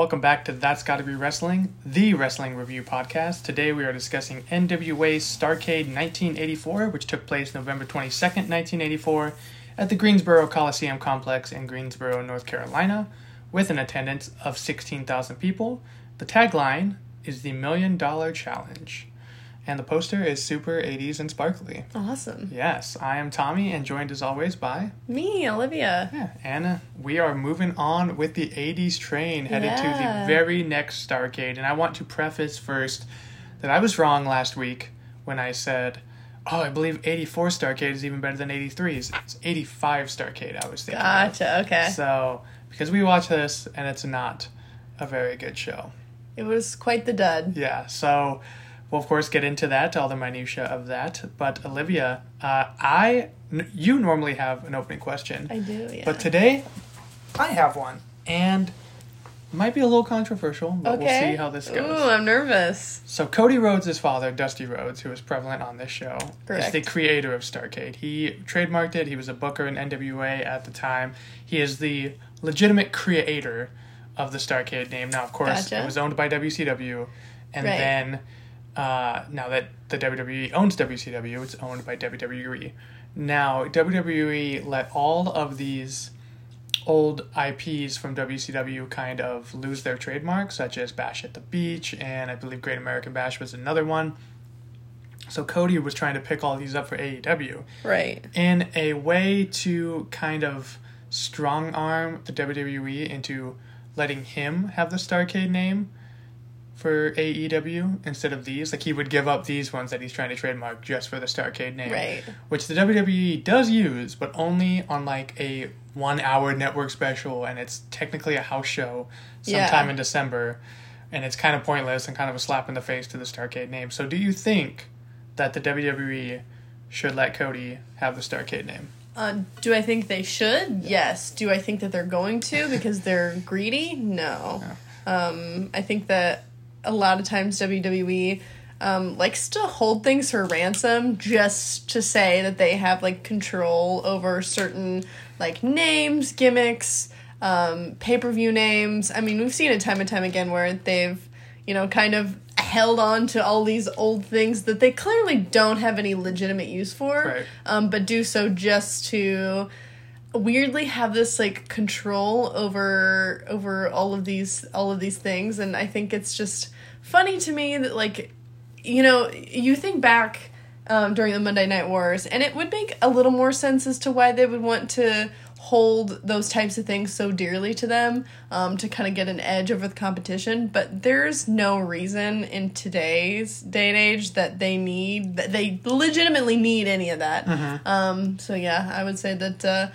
Welcome back to That's Gotta Be Wrestling, the wrestling review podcast. Today we are discussing NWA Starcade 1984, which took place November 22nd, 1984, at the Greensboro Coliseum Complex in Greensboro, North Carolina, with an attendance of 16,000 people. The tagline is the Million Dollar Challenge. And the poster is super 80s and sparkly. Awesome. Yes, I am Tommy, and joined as always by Me, Olivia. yeah, Anna. We are moving on with the 80s train, headed to the very next Starcade. And I want to preface first that I was wrong last week when I said, oh, I believe 84 Starcade is even better than 83's. It's 85 Starcade, I was thinking. of. Gotcha. Okay. So, because we watch this and it's not a very good show. It was quite the dud. Yeah, so we'll of course get into that, all the minutia of that. But Olivia, uh, I, n- you normally have an opening question. I do. Yeah. But today, I have one, and it might be a little controversial, but okay. we'll see how this goes. Ooh, I'm nervous. So Cody Rhodes' father, Dusty Rhodes, who is prevalent on this show, is the creator of Starcade. He trademarked it. He was a booker in NWA at the time. He is the legitimate creator of the Starcade name. Now, of course, Gotcha. it was owned by WCW, and Right. then uh, now that the WWE owns WCW, it's owned by WWE. Now, WWE let all of these old IPs from WCW kind of lose their trademark, such as Bash at the Beach, and I believe Great American Bash was another one. So Cody was trying to pick all these up for AEW Right. in a way to kind of strong arm the WWE into letting him have the Starcade name for AEW instead of these. Like he would give up these ones that he's trying to trademark just for the Starcade name Right. which the WWE does use, but only on like a one hour network special, and it's technically a house show sometime Yeah. in December, and it's kind of pointless and kind of a slap in the face to the Starcade name. So, do you think that the WWE should let Cody have the Starcade name? Uh, do I think they should? Yes. Do I think that they're going to because they're greedy? No. Um, I think that a lot of times WWE um, likes to hold things for ransom just to say that they have like control over certain like names, gimmicks, um, pay per view names. I mean, we've seen it time and time again where they've you know kind of held on to all these old things that they clearly don't have any legitimate use for Right. um, but do so just to weirdly have this like control over over all of these all of these things and i think it's just funny to me that like you know you think back um, during the monday night wars and it would make a little more sense as to why they would want to hold those types of things so dearly to them um, to kind of get an edge over the competition but there's no reason in today's day and age that they need that they legitimately need any of that. Um, so yeah i would say that uh,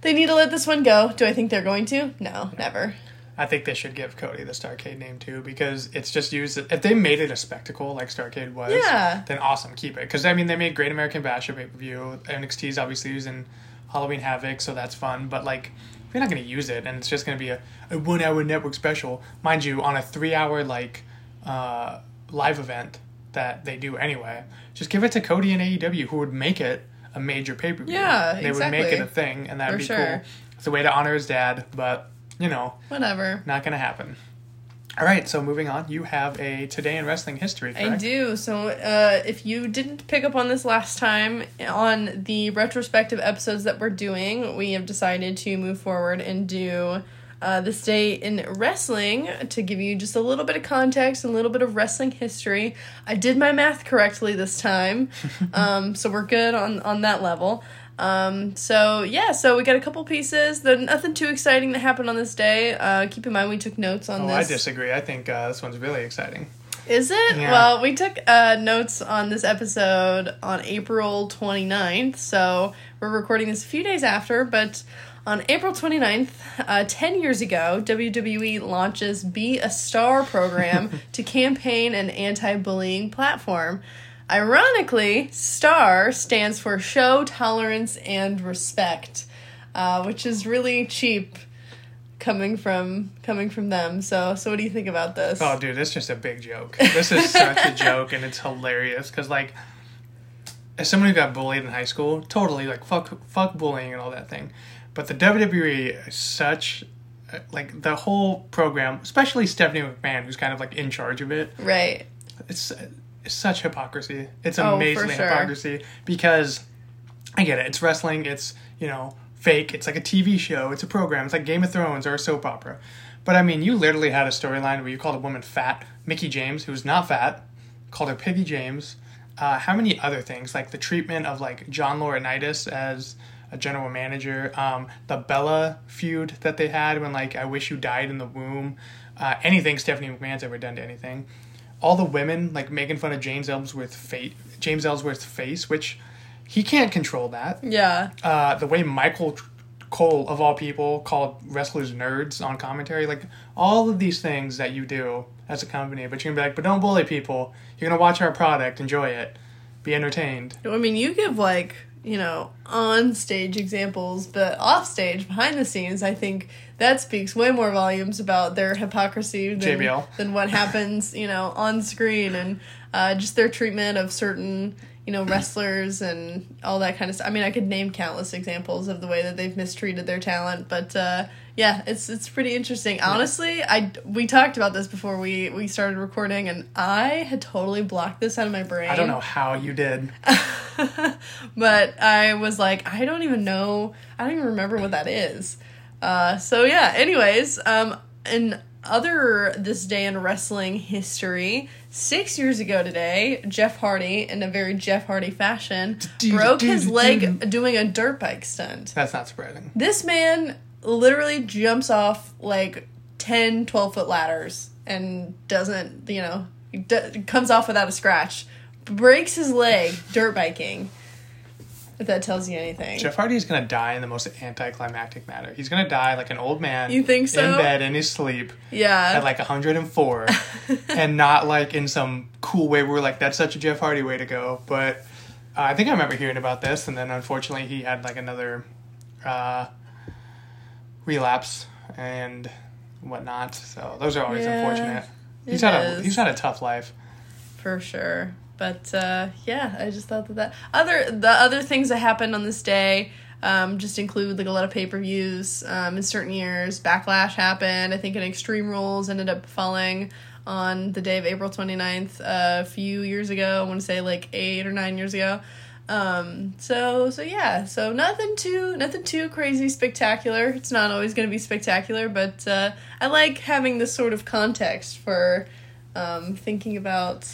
they need to let this one go do i think they're going to no never I think they should give Cody the Starcade name too because it's just used. If they made it a spectacle like Starcade was, Yeah. then awesome, keep it. Because I mean, they made Great American Bash a pay per view. NXT is obviously using Halloween Havoc, so that's fun. But like, if you're not going to use it, and it's just going to be a, a one hour network special, mind you, on a three hour like uh, live event that they do anyway, just give it to Cody and AEW, who would make it a major pay per view. Yeah, they would make it a thing, and that'd For be sure. cool. It's a way to honor his dad, but you know. whatever Not gonna happen. All right, so moving on, you have a today in wrestling history. Correct? I do. So, uh, if you didn't pick up on this last time, on the retrospective episodes that we're doing, we have decided to move forward and do uh, this day in wrestling to give you just a little bit of context and a little bit of wrestling history. I did my math correctly this time, um, so we're good on on that level. Um, so yeah, so we got a couple pieces. There's nothing too exciting that happened on this day. Uh, keep in mind we took notes on Oh, this. I disagree. I think uh, this one's really exciting. Is it? Yeah. Well, we took uh, notes on this episode on April 29th, so we're recording this a few days after, but on April 29th, uh, 10 years ago, WWE launches Be a Star program to campaign an anti bullying platform. Ironically, STAR stands for Show Tolerance and Respect, uh, which is really cheap coming from coming from them. So, so what do you think about this? Oh, dude, it's just a big joke. This is such a joke, and it's hilarious because, like, as someone who got bullied in high school, totally like fuck, fuck bullying and all that thing. But the WWE is such uh, like the whole program, especially Stephanie McMahon, who's kind of like in charge of it. Right. It's, it's such hypocrisy. It's Oh, amazingly sure. hypocrisy because I get it. It's wrestling. It's you know fake. It's like a TV show. It's a program. It's like Game of Thrones or a soap opera. But I mean, you literally had a storyline where you called a woman fat. Mickie James, who's not fat, called her Piggy James. Uh, how many other things like the treatment of like John Laurinaitis as a general manager, um, the Bella feud that they had when like I wish you died in the womb, uh, anything Stephanie McMahon's ever done to anything, all the women like making fun of James Ellsworth's face, James Ellsworth's face, which he can't control that. Yeah. Uh, the way Michael Cole of all people called wrestlers nerds on commentary, like all of these things that you do as a company, but you're gonna be like, but don't bully people. You're gonna watch our product, enjoy it, be entertained. I mean, you give like you know on stage examples, but off stage, behind the scenes, I think that speaks way more volumes about their hypocrisy than, JBL. than what happens, you know, on screen and uh, just their treatment of certain you know wrestlers and all that kind of stuff. I mean, I could name countless examples of the way that they've mistreated their talent, but uh, yeah, it's it's pretty interesting. Honestly, I we talked about this before we we started recording, and I had totally blocked this out of my brain. I don't know how you did. but I was like, I don't even know. I don't even remember what that is. Uh, so yeah. Anyways, um, in other this day in wrestling history, six years ago today, Jeff Hardy, in a very Jeff Hardy fashion, broke his leg doing a dirt bike stunt. That's not surprising. This man literally jumps off like 10, 12 foot ladders and doesn't, you know, d- comes off without a scratch. Breaks his leg dirt biking. If that tells you anything. Jeff Hardy is gonna die in the most anticlimactic manner. He's gonna die like an old man. You think so? In bed in his sleep yeah. at like 104, and not like in some cool way where we're like that's such a Jeff Hardy way to go. But uh, I think I remember hearing about this, and then unfortunately he had like another uh, relapse and whatnot. So those are always Yeah, unfortunate. He's had a he's had a tough life. for sure. But uh, yeah, I just thought that that other the other things that happened on this day um, just include like a lot of pay per views um, in certain years. Backlash happened. I think an Extreme Rules ended up falling on the day of April 29th uh, a few years ago. I want to say like eight or nine years ago. Um, so so yeah, so nothing too nothing too crazy spectacular. It's not always going to be spectacular, but uh, I like having this sort of context for um, thinking about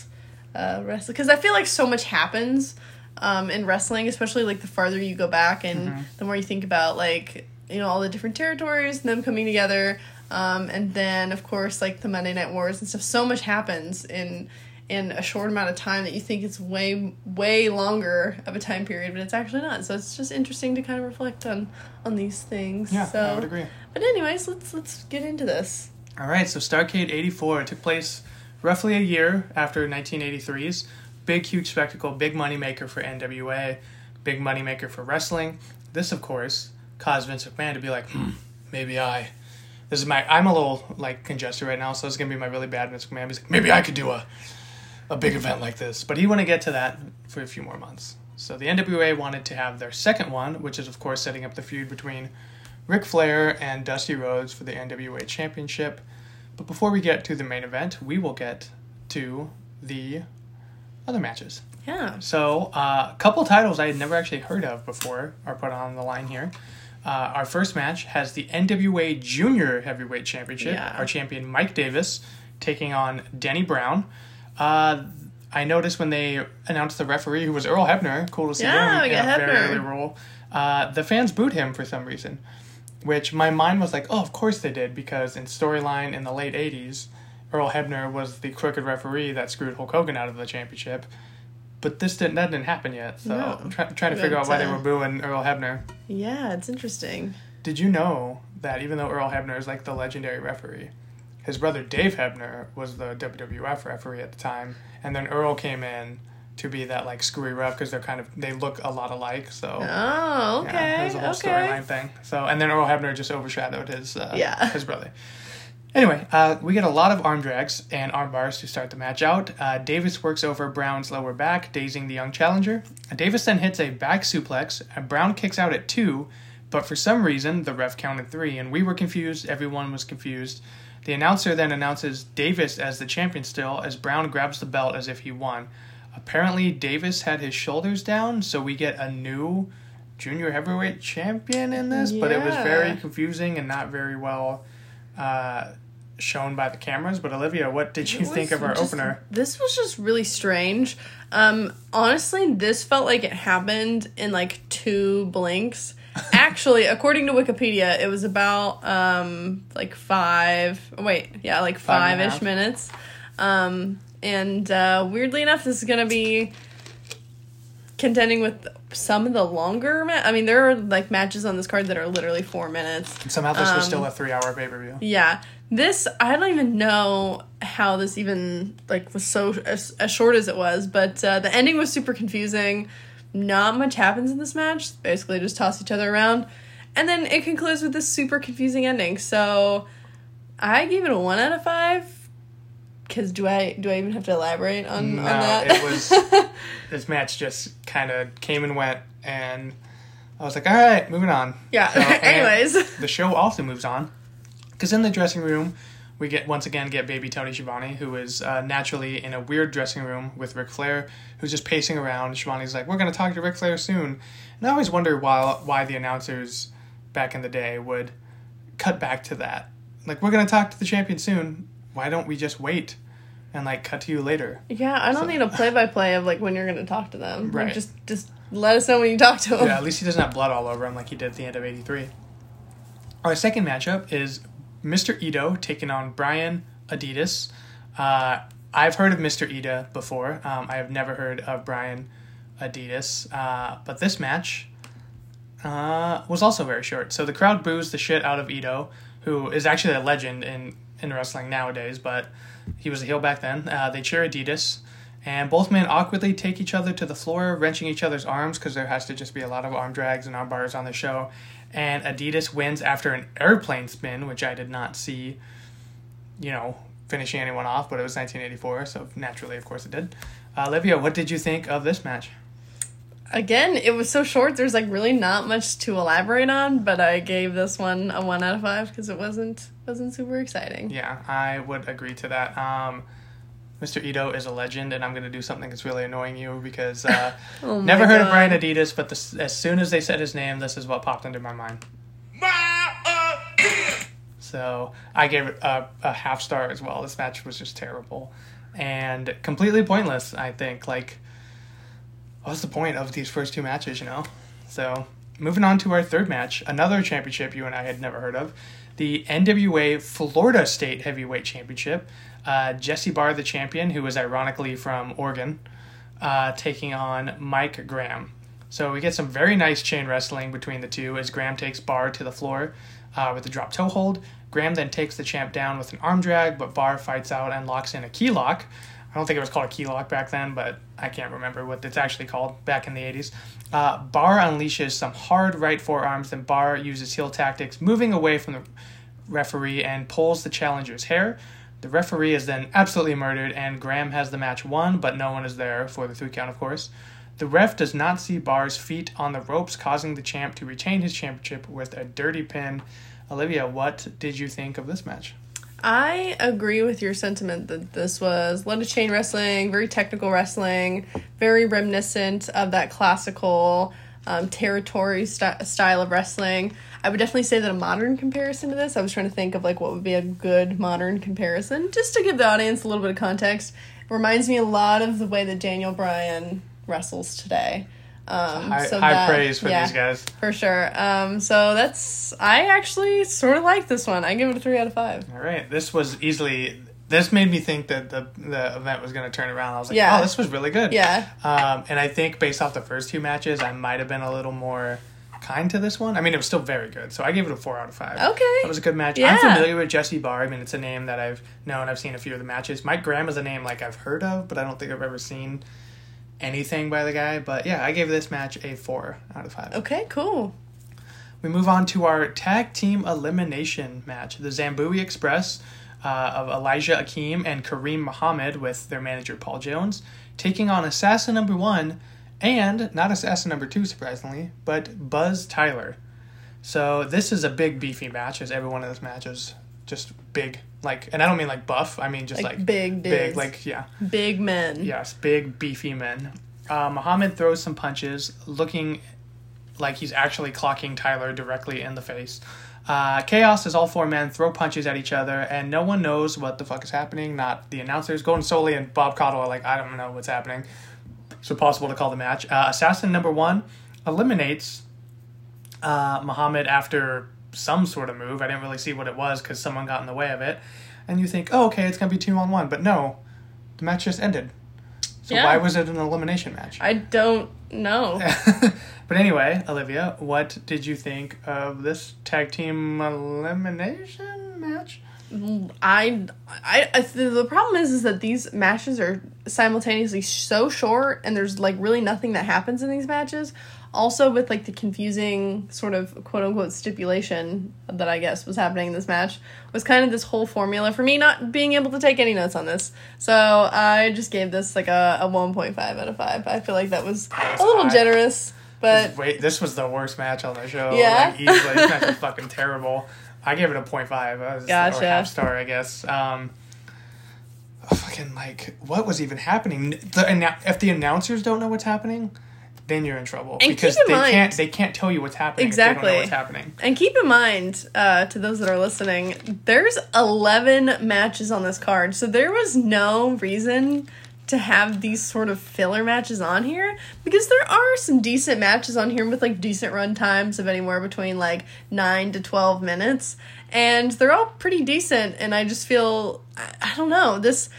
uh, wrestling because I feel like so much happens um, in wrestling, especially like the farther you go back and the more you think about like you know all the different territories and them coming together, um, and then of course like the Monday Night Wars and stuff. So much happens in in a short amount of time that you think it's way way longer of a time period, but it's actually not. So it's just interesting to kind of reflect on on these things. Yeah, so, I would agree. But anyways, let's let's get into this. All right, so Starcade 84 took place roughly a year after 1983's big, huge spectacle, big moneymaker for NWA, big moneymaker for wrestling. This, of course, caused Vince McMahon to be like, hmm, maybe I. This is my. I'm a little like congested right now, so it's gonna be my really bad Vince McMahon. He's like, maybe I could do a, a big event like this, but he want to get to that for a few more months. So the NWA wanted to have their second one, which is of course setting up the feud between Ric Flair and Dusty Rhodes for the NWA Championship. But before we get to the main event, we will get to the other matches. Yeah. So, uh, a couple titles I had never actually heard of before are put on the line here. Uh, our first match has the NWA Junior Heavyweight Championship. Yeah. Our champion Mike Davis taking on Danny Brown. Uh, I noticed when they announced the referee, who was Earl Hebner, cool to see Yeah, him got a very early role. Uh, the fans booed him for some reason, which my mind was like, oh, of course they did, because in storyline in the late 80s, Earl Hebner was the crooked referee that screwed Hulk Hogan out of the championship. But this didn't that didn't happen yet, so No. I'm try, trying to figure out why they uh, were booing Earl Hebner. Yeah, it's interesting. Did you know that even though Earl Hebner is like the legendary referee, his brother Dave Hebner was the WWF referee at the time, and then Earl came in to be that like screwy ref because they're kind of they look a lot alike. So Oh, okay. yeah, there's a whole okay. storyline thing. So and then Earl Hebner just overshadowed his uh, Yeah. his brother. Anyway, uh, we get a lot of arm drags and arm bars to start the match out. Uh, Davis works over Brown's lower back, dazing the young challenger. Davis then hits a back suplex, and Brown kicks out at two, but for some reason the ref counted three, and we were confused. Everyone was confused. The announcer then announces Davis as the champion still, as Brown grabs the belt as if he won. Apparently, Davis had his shoulders down, so we get a new junior heavyweight champion in this, but it was very confusing and not very well uh, shown by the cameras. But Olivia, what did you think of our just- opener? This was just really strange. Um, honestly, this felt like it happened in like two blinks. Actually, according to Wikipedia, it was about um like five. Wait, yeah, like five ish minutes. Um, and uh, weirdly enough, this is gonna be contending with some of the longer. Ma- I mean, there are like matches on this card that are literally four minutes. Somehow this was um, still a three-hour pay-per-view. Yeah. This I don't even know how this even like was so as, as short as it was, but uh, the ending was super confusing. Not much happens in this match. Basically, just toss each other around, and then it concludes with this super confusing ending. So, I gave it a one out of five. Because do I do I even have to elaborate on, No, on that? it was this match just kind of came and went, and I was like, all right, moving on. yeah. So, Anyways, the show also moves on because in the dressing room we get once again get baby Tony Schiavone who is uh, naturally in a weird dressing room with Ric Flair who's just pacing around. Schiavone's like, "We're gonna talk to Ric Flair soon," and I always wonder why why the announcers back in the day would cut back to that. Like, we're gonna talk to the champion soon. Why don't we just wait and like cut to you later? yeah, I don't So- need a play by play of like when you're gonna talk to them. Like, Right. just just let us know when you talk to them. Yeah, at least he doesn't have blood all over him like he did at the end of '83. Our second matchup is Mr. Ito taking on Brian Adidas. Uh, I've heard of Mr. Ito before. Um, I have never heard of Brian Adidas. Uh, but this match uh, was also very short. So the crowd boos the shit out of Ito, who is actually a legend in, in wrestling nowadays, but he was a heel back then. Uh, they cheer Adidas. And both men awkwardly take each other to the floor, wrenching each other's arms because there has to just be a lot of arm drags and arm bars on the show. And Adidas wins after an airplane spin, which I did not see, you know, finishing anyone off, but it was 1984, so naturally, of course, it did. Uh, Olivia, what did you think of this match? Again, it was so short. There's like really not much to elaborate on, but I gave this one a one out of five because it wasn't wasn't super exciting. Yeah, I would agree to that. Um, Mr. Ito is a legend, and I'm going to do something that's really annoying you because uh, Oh never heard of Brian Adidas, but this, as soon as they said his name, this is what popped into my mind. So I gave it a, a half star as well. This match was just terrible and completely pointless. I think like, what's the point of these first two matches? You know. So moving on to our third match, another championship you and I had never heard of, the NWA Florida State Heavyweight Championship. Uh, Jesse Barr, the champion, who was ironically from Oregon, uh, taking on Mike Graham. So we get some very nice chain wrestling between the two as Graham takes Barr to the floor uh, with a drop toe hold. Graham then takes the champ down with an arm drag, but Barr fights out and locks in a key lock. I don't think it was called a key lock back then, but I can't remember what it's actually called back in the 80s. Uh, Barr unleashes some hard right forearms, then Barr uses heel tactics, moving away from the referee and pulls the challenger's hair. The referee is then absolutely murdered, and Graham has the match won, but no one is there for the three count, of course. The ref does not see Barr's feet on the ropes, causing the champ to retain his championship with a dirty pin. Olivia, what did you think of this match? I agree with your sentiment that this was a lot of chain wrestling, very technical wrestling, very reminiscent of that classical um, territory st- style of wrestling. I would definitely say that a modern comparison to this, I was trying to think of like what would be a good modern comparison, just to give the audience a little bit of context. Reminds me a lot of the way that Daniel Bryan wrestles today. Um, High, so high that- praise for yeah these guys. for sure. Um, so that's I actually sort of like this one. I give it a three out of five. All right, this was easily. This made me think that the the event was going to turn around. I was like, Yeah. oh, this was really good. Yeah, Um, and I think based off the first two matches, I might have been a little more kind to this one. I mean, it was still very good, so I gave it a four out of five. Okay. That was a good match. Yeah. I'm familiar with Jesse Barr. I mean, it's a name that I've known. I've seen a few of the matches. Mike Graham is a name like I've heard of, but I don't think I've ever seen anything by the guy. But yeah, I gave this match a four out of five. Okay, cool. We move on to our tag team elimination match. The Zambuie Express uh, of Elijah Akeem and Kareem Muhammad with their manager Paul Jones taking on Assassin Number One and not Assassin Number Two, surprisingly, but Buzz Tyler. So this is a big beefy match, as every one of those matches just big. Like, and I don't mean like buff. I mean just Like like, big big. Like yeah, Big men. yes, big beefy men. Uh, Muhammad throws some punches, looking like he's actually clocking Tyler directly in the face. Uh, chaos as all four men throw punches at each other, and no one knows what the fuck is happening. Not the announcers. Gordon Solie and Bob Caudle are like, I don't know what's happening. So possible to call the match. Uh, Assassin number one eliminates uh, Muhammad after some sort of move. I didn't really see what it was because someone got in the way of it. And you think, oh, okay, it's gonna be two on one, but no, the match just ended. So Yeah. why was it an elimination match? I don't know. but anyway, Olivia, what did you think of this tag team elimination match? I, I, I the problem is is that these matches are simultaneously so short, and there's like really nothing that happens in these matches. Also, with like the confusing sort of quote unquote stipulation that I guess was happening in this match was kind of this whole formula for me not being able to take any notes on this. So I just gave this like a, a one point five out of five. I feel like that was a little generous, but Wait, this was the worst match on the show. Yeah? Like, easily. This match was fucking terrible. I gave it a 0.5. I was, Gotcha. Or half star, I guess. Um, fucking, like, what was even happening? The, if the announcers don't know what's happening, then you're in trouble. And because in they mind- can't they can't tell you what's happening if they don't Exactly. what's happening. And keep in mind, uh, to those that are listening, there's 11 matches on this card. So there was no reason to have these sort of filler matches on here because there are some decent matches on here with like decent run times of anywhere between like 9 to 12 minutes. And they're all pretty decent. And I just feel, I, I don't know, this.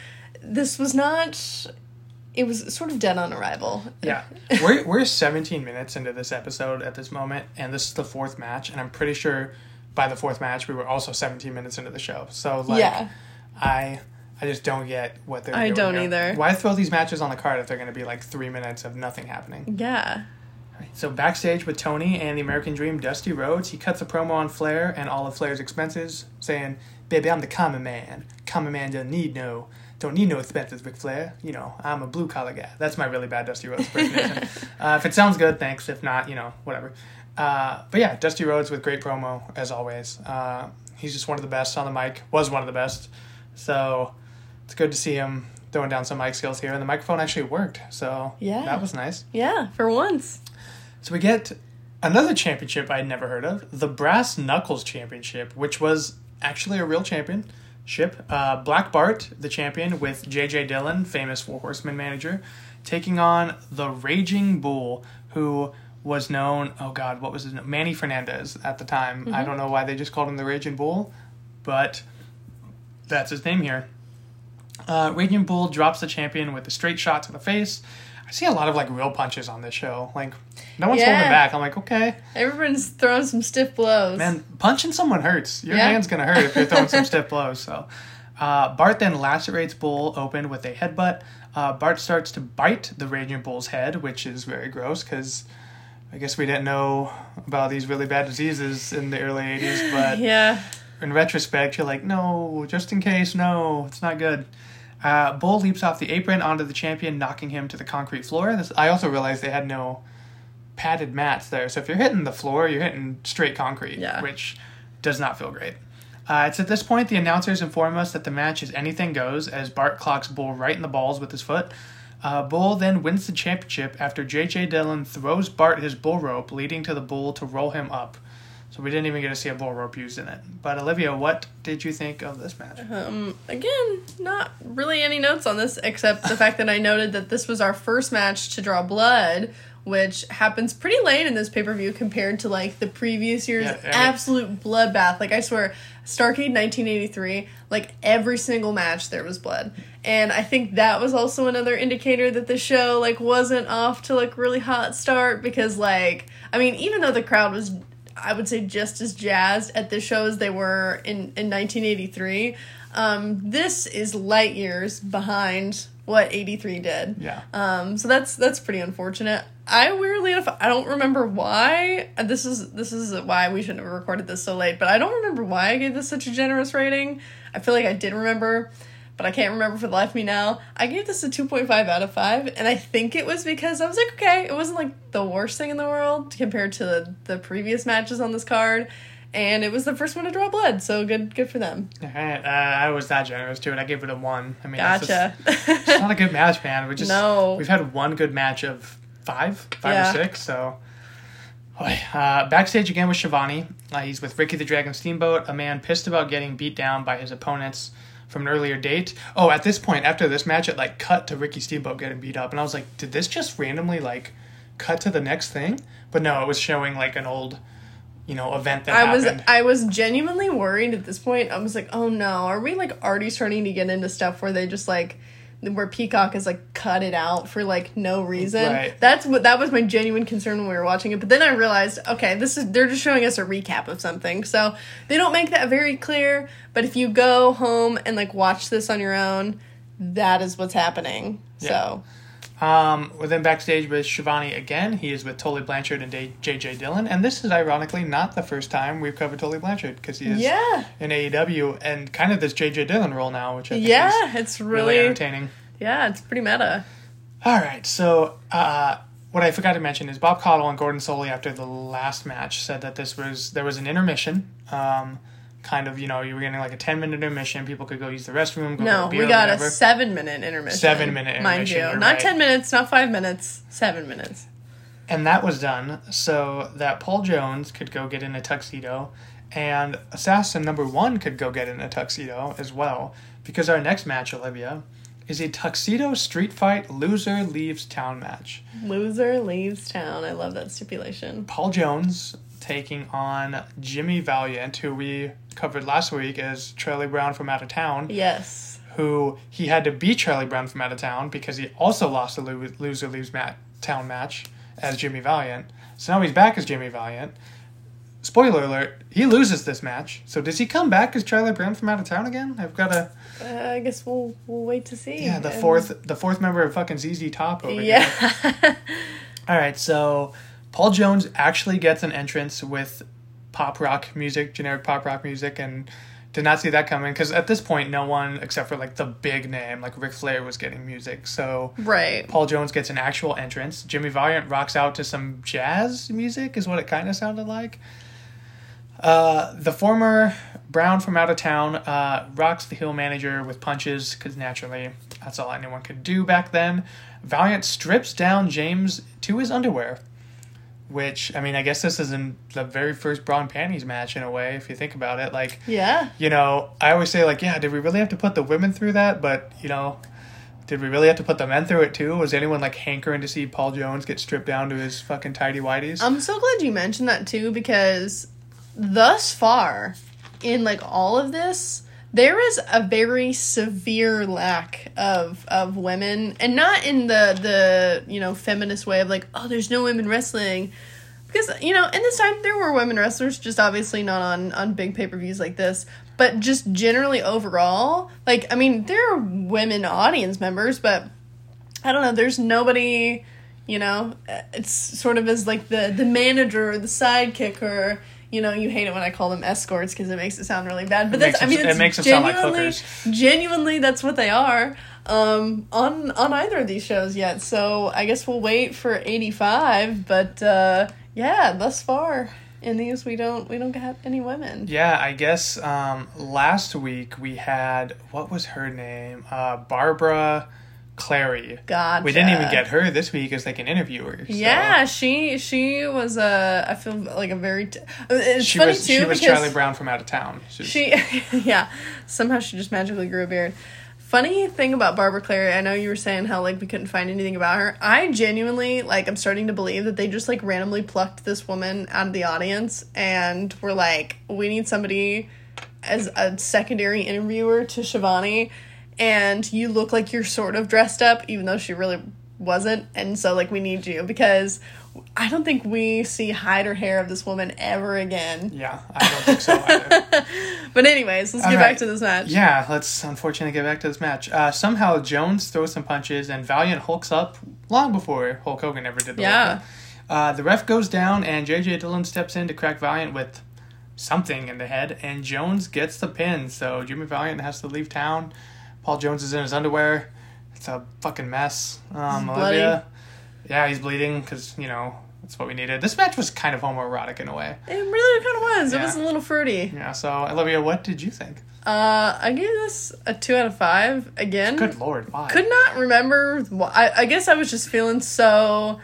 This was not. It was sort of dead on arrival. Yeah, we're we're 17 minutes into this episode at this moment, and this is the fourth match, and I'm pretty sure by the fourth match we were also 17 minutes into the show. So like, Yeah. I I just don't get what they're. Doing I doing don't here. either. Why throw these matches on the card if they're going to be like three minutes of nothing happening? Yeah. So backstage with Tony and the American Dream, Dusty Rhodes, he cuts a promo on Flair and all of Flair's expenses, saying, "Baby, I'm the common man. Common man don't need no." Don't need no expenses, Ric Flair. You know, I'm a blue collar guy. That's my really bad Dusty Rhodes impersonation. uh, if it sounds good, thanks. If not, you know, whatever. Uh, but yeah, Dusty Rhodes with great promo as always. Uh, he's just one of the best on the mic. Was one of the best. So it's good to see him throwing down some mic skills here, and the microphone actually worked. So Yeah. that was nice. Yeah, for once. So we get another championship I'd never heard of, the Brass Knuckles Championship, which was actually a real championship. Uh, Black Bart, the champion, with J.J. Dillon, famous Four Horsemen manager, taking on the Raging Bull, who was known, oh God, what was his name? Manny Fernandez at the time. I don't know why they just called him the Raging Bull, but that's his name here. Uh, Raging Bull drops the champion with a straight shot to the face. I see a lot of like real punches on this show. Like no one's holding back. I'm like, okay, Everyone's throwing some stiff blows. man, punching someone hurts. Your Yeah. hand's gonna hurt if you're throwing some stiff blows. So uh, Bart then lacerates Bull open with a headbutt. Uh, Bart starts to bite the Raging Bull's head, which is very gross because I guess we didn't know about these really bad diseases in the early '80s, but Yeah. in retrospect, you're like, no, just in case, no, it's not good. Uh, Bull leaps off the apron onto the champion, knocking him to the concrete floor. This, I also realized they had no padded mats there, so if you're hitting the floor, you're hitting straight concrete, Yeah. which does not feel great. Uh, it's at this point the announcers inform us that the match is anything goes as Bart clocks Bull right in the balls with his foot. Uh, Bull then wins the championship after J.J. Dillon throws Bart his bull rope, leading to the Bull to roll him up. So we didn't even get to see a bull rope used in it. But Olivia, what did you think of this match? Um, again, not really any notes on this except the fact that I noted that this was our first match to draw blood, which happens pretty late in this pay per view compared to like the previous year's Yeah, absolute bloodbath. Like I swear, Starcade 1983, like every single match there was blood, and I think that was also another indicator that the show like wasn't off to like really hot start because like I mean even though the crowd was I would say just as jazzed at this show as they were in, in 1983. Um, this is light years behind what 83 did. Yeah. Um, so that's that's pretty unfortunate. I weirdly enough I don't remember why. This is this is why we shouldn't have recorded this so late. But I don't remember why I gave this such a generous rating. I feel like I did remember, but I can't remember for the life of me now. I gave this a 2.5 out of 5, and I think it was because I was like, okay, it wasn't like the worst thing in the world compared to the, the previous matches on this card. And it was the first one to draw blood, so good good for them. All right, uh, I was that generous too, and I gave it a one. I mean, it's, Gotcha. just, it's not a good match, man. We just No. we've had one good match of five, five Yeah. or six. So, uh, backstage again with Schiavone. Uh, he's with Ricky the Dragon Steamboat, a man pissed about getting beat down by his opponents from an earlier date. Oh, at this point, after this match, it like cut to Ricky Steamboat getting beat up, and I was like, did this just randomly like cut to the next thing? But no, it was showing like an old, you know, event that I was. I was genuinely worried at this point. I was like, oh no, are we like already starting to get into stuff where they just like where Peacock is like cut it out for like no reason. Right. That's what that was my genuine concern when we were watching it. But then I realized, okay, this is they're just showing us a recap of something. So they don't make that very clear, but if you go home and like watch this on your own, that is what's happening. So Um, Then backstage with Schiavone again, he is with Tully Blanchard and J- JJ Dillon, and this is ironically not the first time we've covered Tully Blanchard because he is yeah. in AEW and kind of this JJ Dillon role now, which I think is Yeah, it's really, really, entertaining. yeah, it's pretty meta. All right, so uh, what I forgot to mention is Bob Caudle and Gordon Solie after the last match said that this was there was an intermission. Um, kind of, you know, you were getting like a ten minute intermission. People could go use the restroom. Go No, beer, we got whatever. a seven minute intermission. Seven minute mind you, not right. ten minutes, not five minutes, seven minutes. And that was done so that Paul Jones could go get in a tuxedo and Assassin number one could go get in a tuxedo as well. Because our next match, Olivia, is a tuxedo street fight loser leaves town match. Loser leaves town. I love that stipulation. Paul Jones taking on Jimmy Valiant, who we covered last week as Charlie Brown from out of town, Yes. who he had to beat Charlie Brown from out of town because he also lost the lo- loser leaves mat- town match as Jimmy Valiant. So now he's back as Jimmy Valiant. Spoiler alert, he loses this match. So does he come back as Charlie Brown from out of town again? I've got a Uh, I guess we'll we'll wait to see. yeah, the fourth the fourth member of fucking ZZ Top over here. Yeah. All right, so Paul Jones actually gets an entrance with pop rock music, generic pop rock music, and did not see that coming because at this point, no one except for like the big name, like Ric Flair, was getting music. So right. Paul Jones gets an actual entrance. Jimmy Valiant rocks out to some jazz music, is what it kind of sounded like. Uh, the former Brown from out of town uh, rocks the heel manager with punches because naturally that's all anyone could do back then. Valiant strips down James to his underwear, which I mean, I guess this is in the very first bra and panties match in a way, if you think about it. Like, Yeah. you know, I always say like, yeah, did we really have to put the women through that? But you know, did we really have to put the men through it too? Was anyone like hankering to see Paul Jones get stripped down to his fucking tidy whities? I'm so glad you mentioned that too because thus far in like all of this there is a very severe lack of of women and not in the the you know feminist way of like oh there's no women wrestling because you know in this time there were women wrestlers just obviously not on on big pay-per-views like this but just generally overall like i mean there are women audience members but I don't know. There's nobody, you know. It's sort of as like the the manager or the sidekick or you know. You hate it when I call them escorts because it makes it sound really bad. But It that's I mean it's it makes them sound like genuinely hookers. genuinely that's what they are um on on either of these shows yet. So I guess we'll wait for 85. But uh yeah, thus far in these we don't we don't have any women. Yeah, I guess um, last week we had what was her name? Uh, Barbara Clary. God, We didn't even get her this week as like an interviewer. so- Yeah, she she was a. I feel like a very. T- it's she funny was too she was Charlie Brown from out of town. She she, yeah, somehow she just magically grew a beard. Funny thing about Barbara Clary, I know you were saying how like we couldn't find anything about her. I genuinely like I'm starting to believe that they just like randomly plucked this woman out of the audience and were like, we need somebody as a secondary interviewer to Schiavone, and you look like you're sort of dressed up, even though she really wasn't, and so like we need you because I don't think we see hide or hair of this woman ever again. yeah, I don't think so either. But anyways, let's All get right. back to this match. Yeah, let's unfortunately get back to this match. Uh, somehow Jones throws some punches and Valiant hulks up long before Hulk Hogan ever did the Yeah. Uh, the ref goes down and JJ Dillon steps in to crack Valiant with something in the head and Jones gets the pin. So Jimmy Valiant has to leave town. Paul Jones is in his underwear. It's a fucking mess. Um. Olivia, yeah, he's bleeding because you know that's what we needed. This match was kind of homoerotic in a way. It really kind of was. It was a little fruity. Yeah. So Olivia, what did you think? Uh, I gave this a two out of five. Again, Good lord, why? could not remember. I, I guess I was just feeling so.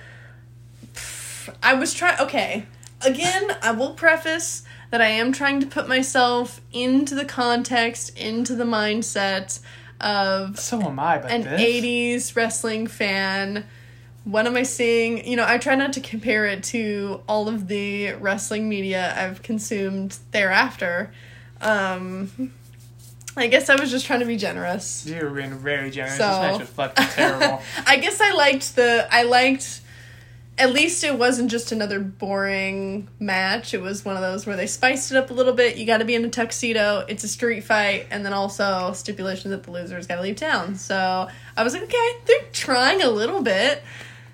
I was trying. Okay, again, I will preface that I am trying to put myself into the context, into the mindset of So am I, but an this 80s wrestling fan. What am I seeing? You know, I try not to compare it to all of the wrestling media I've consumed thereafter. Um, I guess I was just trying to be generous. you were being very generous. So This match was fucking terrible. I guess I liked the I liked at least it wasn't just another boring match. It was one of those where they spiced it up a little bit. You got to be in a tuxedo. It's a street fight, and then also stipulation that the loser's got to leave town. So I was like, okay, they're trying a little bit.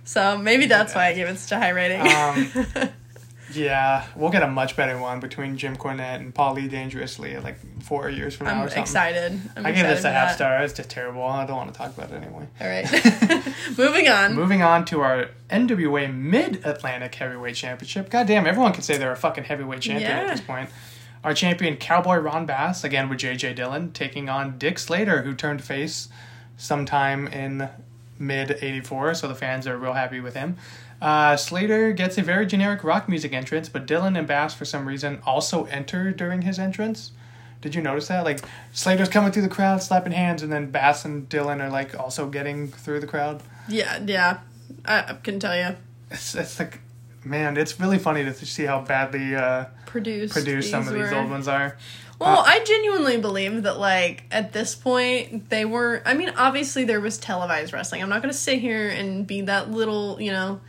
So maybe that's why I gave it such a high rating. Um, yeah, we'll get a much better one between Jim Cornette and Paul Lee Dangerously like four years from now I'm or something. excited. I'm I give this a half that. star. It's just terrible. I don't want to talk about it anyway. All right, moving on. Moving on to our NWA Mid Atlantic Heavyweight Championship. God damn, everyone can say they're a fucking heavyweight champion at this point. Our champion, Cowboy Ron Bass, again with JJ Dillon, taking on Dick Slater, who turned face sometime in mid 84, so the fans are real happy with him. Uh, Slater gets a very generic rock music entrance, but Dillon and Bass, for some reason, also enter during his entrance. Did you notice that? Like, Slater's coming through the crowd, slapping hands, and then Bass and Dillon are like also getting through the crowd. Yeah, yeah. I, I can tell you. It's, it's like, man, it's really funny to see how badly uh, Produced. produced some of these old ones are. Well, Uh, I genuinely believe that, like, at this point, they were. I mean, obviously, there was televised wrestling. I'm not going to sit here and be that little, you know,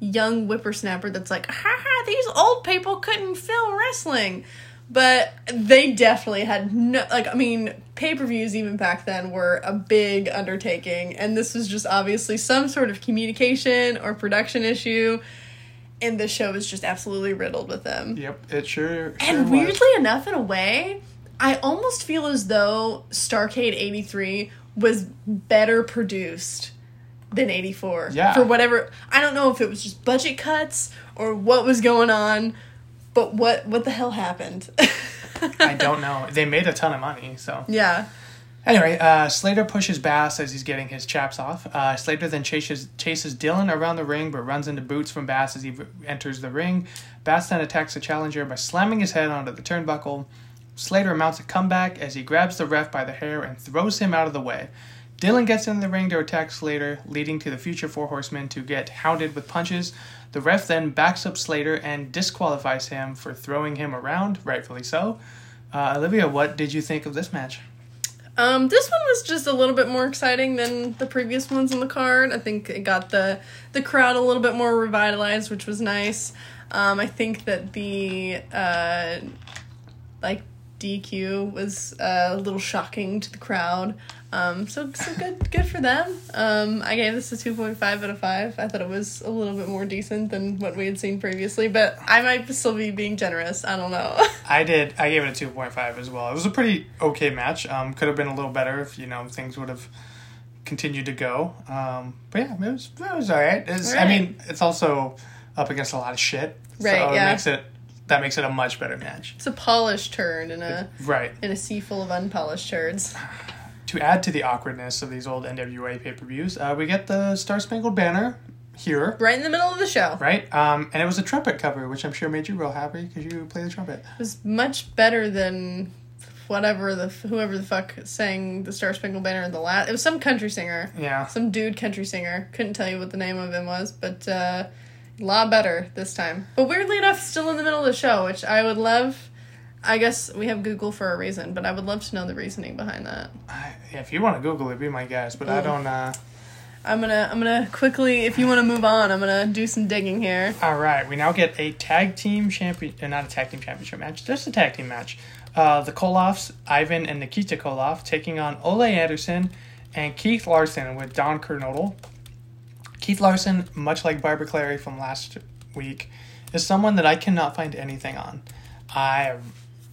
young whippersnapper that's like, haha, these old people couldn't film wrestling. But they definitely had no. Like, I mean, pay per views even back then were a big undertaking. And this was just obviously some sort of communication or production issue. And the show was just absolutely riddled with them. Yep, it sure. sure And was. weirdly enough, in a way, I almost feel as though Starcade 83 was better produced than 84. Yeah. For whatever. I don't know if it was just budget cuts or what was going on, but what, what the hell happened? I don't know. They made a ton of money, so. Yeah. Anyway, uh, Slater pushes Bass as he's getting his chaps off. Uh, Slater then chases chases Dillon around the ring, but runs into boots from Bass as he v- enters the ring. Bass then attacks the challenger by slamming his head onto the turnbuckle. Slater mounts a comeback as he grabs the ref by the hair and throws him out of the way. Dillon gets in the ring to attack Slater, leading to the future Four Horsemen to get hounded with punches. The ref then backs up Slater and disqualifies him for throwing him around, rightfully so. Uh, Olivia, what did you think of this match? Um, this one was just a little bit more exciting than the previous ones on the card. I think it got the the crowd a little bit more revitalized, which was nice. Um, I think that the uh, like DQ was uh, a little shocking to the crowd. Um, so so good good for them. Um, I gave this a two point five out of five. I thought it was a little bit more decent than what we had seen previously, but I might still be being generous. I don't know. I did. I gave it a two point five as well. It was a pretty okay match. Um, could have been a little better if you know things would have continued to go. Um, but yeah, it was it was alright. It's, I mean, it's also up against a lot of shit, Right, So yeah. it makes it that makes it a much better match. it's a polished turd in a Right. in a sea full of unpolished turds. To add to the awkwardness of these old NWA pay per views, uh, we get the Star Spangled Banner here. Right in the middle of the show. Right, um, and it was a trumpet cover, which I'm sure made you real happy because you play the trumpet. It was much better than whatever the whoever the fuck sang the Star Spangled Banner in the last. It was some country singer, Yeah, some dude country singer. Couldn't tell you what the name of him was, but uh, a lot better this time. But weirdly enough, still in the middle of the show, which I would love. I guess we have Google for a reason, but I would love to know the reasoning behind that. I, if you want to Google it, be my guest. But I Mm. don't. Uh, I'm gonna I'm gonna quickly, if you want to move on, I'm gonna do some digging here. All right, we now get a tag team champion, uh, not a tag team championship match, just a tag team match. Uh, the Koloffs, Ivan and Nikita Koloff, taking on Ole Anderson and Keith Larson with Don Kernodle. Keith Larson, much like Barbara Clary from last week, is someone that I cannot find anything on. I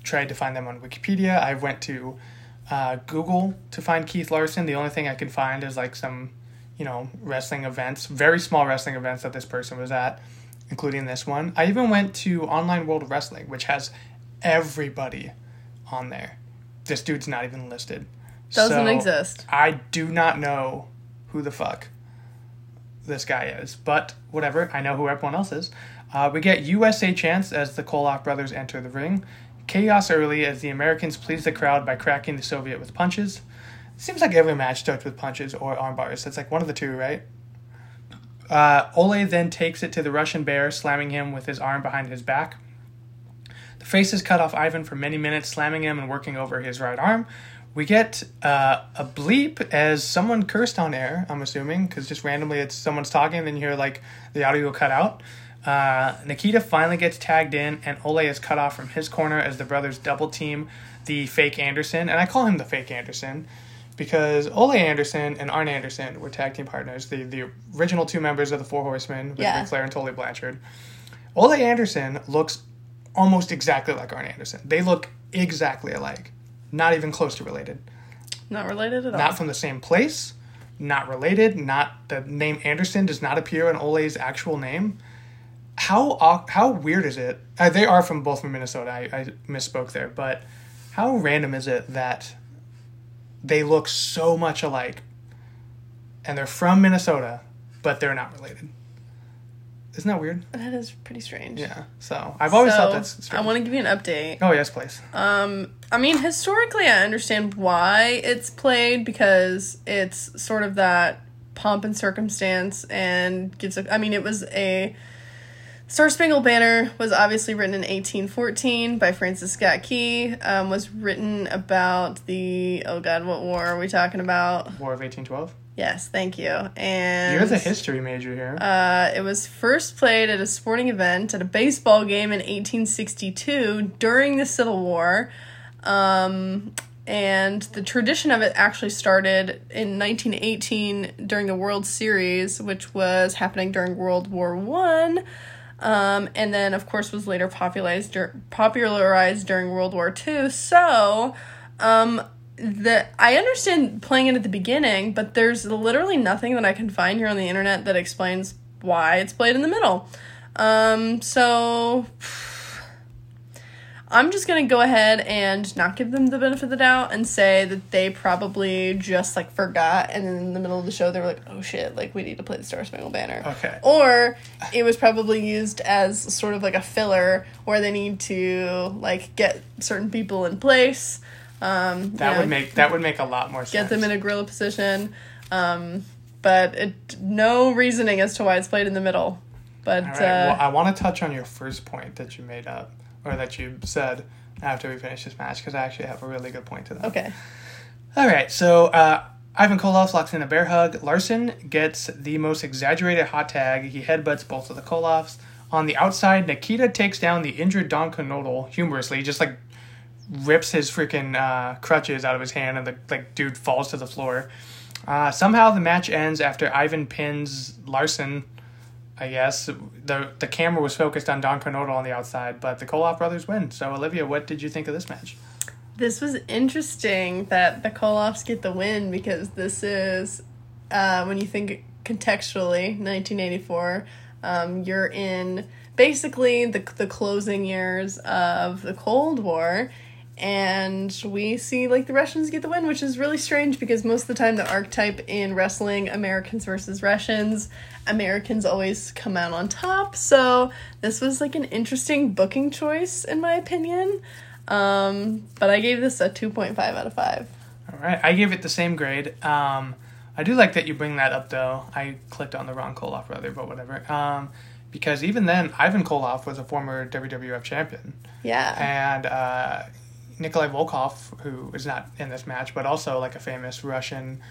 tried to find them on Wikipedia. I went to uh, Google to find Keith Larson. The only thing I can find is like some, you know, wrestling events, very small wrestling events that this person was at, including this one. I even went to Online World Wrestling, which has everybody on there. This dude's not even listed. Doesn't So, exist. I do not know who the fuck this guy is, but whatever. I know who everyone else is. Uh, we get USA Chance as the Koloff brothers enter the ring. Chaos early as the Americans please the crowd by cracking the Soviet with punches. Seems like every match starts with punches or arm bars. It's like one of the two, right? Uh, Ole then takes it to the Russian bear, slamming him with his arm behind his back. The faces cut off Ivan for many minutes, slamming him and working over his right arm. We get uh, a bleep as someone cursed on air, I'm assuming, because just randomly it's someone's talking, and then you hear like the audio cut out. Uh, Nikita finally gets tagged in, and Ole is cut off from his corner as the brothers double team the fake Anderson. And I call him the fake Anderson because Ole Anderson and Arn Anderson were tag team partners, the, the original two members of the Four Horsemen with Yeah. Ric Flair and Tully Blanchard. Ole Anderson looks almost exactly like Arn Anderson. They look exactly alike. Not even close to related. Not related at all. Not from the same place, not related, not the name Anderson does not appear in Ole's actual name. How how weird is it? Uh, they are from both from Minnesota. I, I misspoke there, but how random is it that they look so much alike and they're from Minnesota, but they're not related? Isn't that weird? that is pretty strange. Yeah. So I've always So, thought that's I want to give you an update. oh yes, please. Um, I mean, historically, I understand why it's played because it's sort of that pomp and circumstance and gives a. I mean, it was a. Star Spangled Banner was obviously written in 1814 by Francis Scott Key. Um, was written about the oh god, what war are we talking about? War of eighteen twelve. Yes, thank you. And You're the history major here. uh, it was first played at a sporting event at a baseball game in 1862 during the Civil War. Um, and the tradition of it actually started in 1918 during the World Series, which was happening during World War One. Um, and then, of course, was later popularized dur- popularized during World War Two. So, um, the I understand playing it at the beginning, but there's literally nothing that I can find here on the internet that explains why it's played in the middle. Um, so I'm just gonna go ahead and not give them the benefit of the doubt and say that they probably just like forgot, and then in the middle of the show they were like, "Oh shit! Like we need to play the Star Spangled Banner." Okay. Or it was probably used as sort of like a filler where they need to like get certain people in place. Um, you That know, would make that would make a lot more sense. get them in a gorilla position. Um, but it no reasoning as to why it's played in the middle. But right. uh, well, I want to touch on your first point that you made up, or that you said after we finish this match, because I actually have a really good point to that. okay, All right. So uh, Ivan Koloff locks in a bear hug. Larson gets the most exaggerated hot tag. He headbutts both of the Koloffs. On the outside, Nikita takes down the injured Don Kernodle humorously, just like rips his freaking uh, crutches out of his hand, and the like dude falls to the floor. Uh, somehow the match ends after Ivan pins Larson. I guess the the camera was focused on Don Kernodle on the outside, but the Koloff brothers win. So Olivia, what did you think of this match? this was interesting that the Koloffs get the win because this is uh, when you think contextually, 1984. Um, you're in basically the the closing years of the Cold War, and we see like the Russians get the win, which is really strange because most of the time the archetype in wrestling, Americans versus Russians, Americans always come out on top. So this was like an interesting booking choice in my opinion. Um, but I gave this a 2.5 out of 5. All right, I gave it the same grade. Um, I do like that you bring that up, though. I clicked on the wrong Koloff brother, but whatever. Um, because even then, Ivan Koloff was a former WWF champion, Yeah. and uh, Nikolai Volkov, who is not in this match, but also like a famous Russian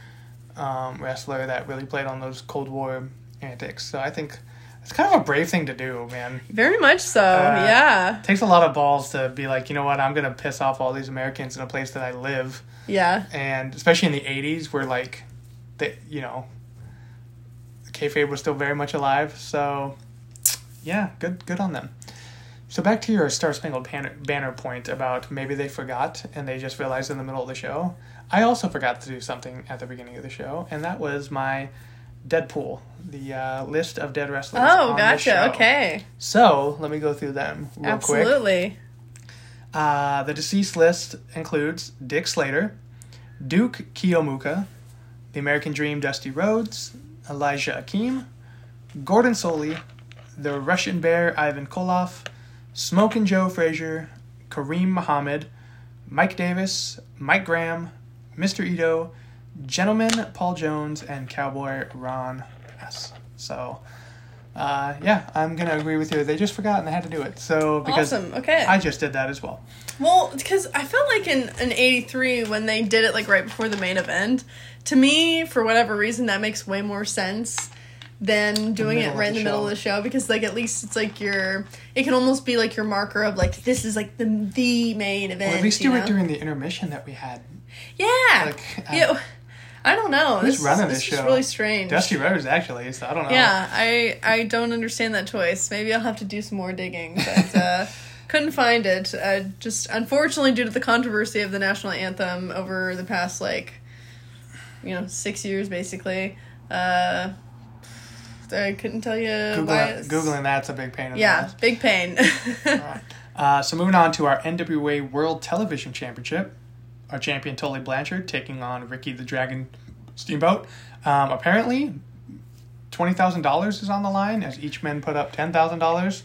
um, wrestler that really played on those Cold War antics. So I think it's kind of a brave thing to do, man. Very much so. Uh, yeah. Takes a lot of balls to be like, you know what, I'm gonna piss off all these Americans in a place that I live Yeah. and especially in the '80s, where like, the you know, kayfabe was still very much alive. So, yeah, good good on them. So back to your Star Spangled Banner, point about maybe they forgot and they just realized in the middle of the show. I also forgot to do something at the beginning of the show, and that was my Deadpool, the uh, list of dead wrestlers. Oh, gotcha. Okay. So let me go through them real quick. Absolutely. Uh, the deceased list includes Dick Slater, Duke Keomuka, the American Dream Dusty Rhodes, Elijah Akeem, Gordon Solie, the Russian Bear Ivan Koloff, Smokin' Joe Frazier, Kareem Muhammad, Mike Davis, Mike Graham, Mr. Ito, Gentleman Paul Jones, and Cowboy Ron S. So, uh, yeah, I'm gonna agree with you. They just forgot and they had to do it. So because Awesome. Okay. I just did that as well. Well, because I felt like in in '83 when they did it like right before the main event, to me for whatever reason that makes way more sense than doing it right in the the middle of the show because like at least it's like your it can almost be like your marker of like this is like the the main event. Or at least do it during the intermission that we had. Yeah. like, uh, yeah. I don't know. Who's this running this this is show? really strange. Dusty Rhodes actually, so I don't know. Yeah, I I don't understand that choice. Maybe I'll have to do some more digging, but uh, couldn't find it. Uh, just unfortunately, due to the controversy of the national anthem over the past like, you know, six years basically. Uh, I couldn't tell you Google, why. it's- Googling that's a big pain in Yeah, big pain. Alright. Uh, so moving on to our NWA World Television Championship, our champion Tully Blanchard taking on Ricky the Dragon Steamboat. Um, apparently, twenty thousand dollars is on the line as each man put up ten thousand dollars.